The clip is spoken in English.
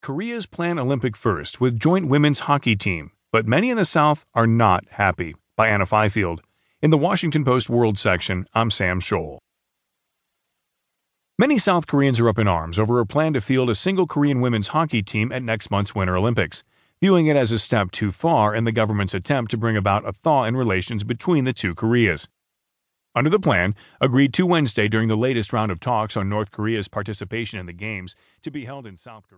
Korea's plan Olympic first with joint women's hockey team, but many in the South are not happy. By Anna Fifield. In the Washington Post World section, I'm Sam Scholl. Many South Koreans are up in arms over a plan to field a single Korean women's hockey team at next month's Winter Olympics, viewing it as a step too far in the government's attempt to bring about a thaw in relations between the two Koreas. Under the plan, agreed to Wednesday during the latest round of talks on North Korea's participation in the Games to be held in South Korea.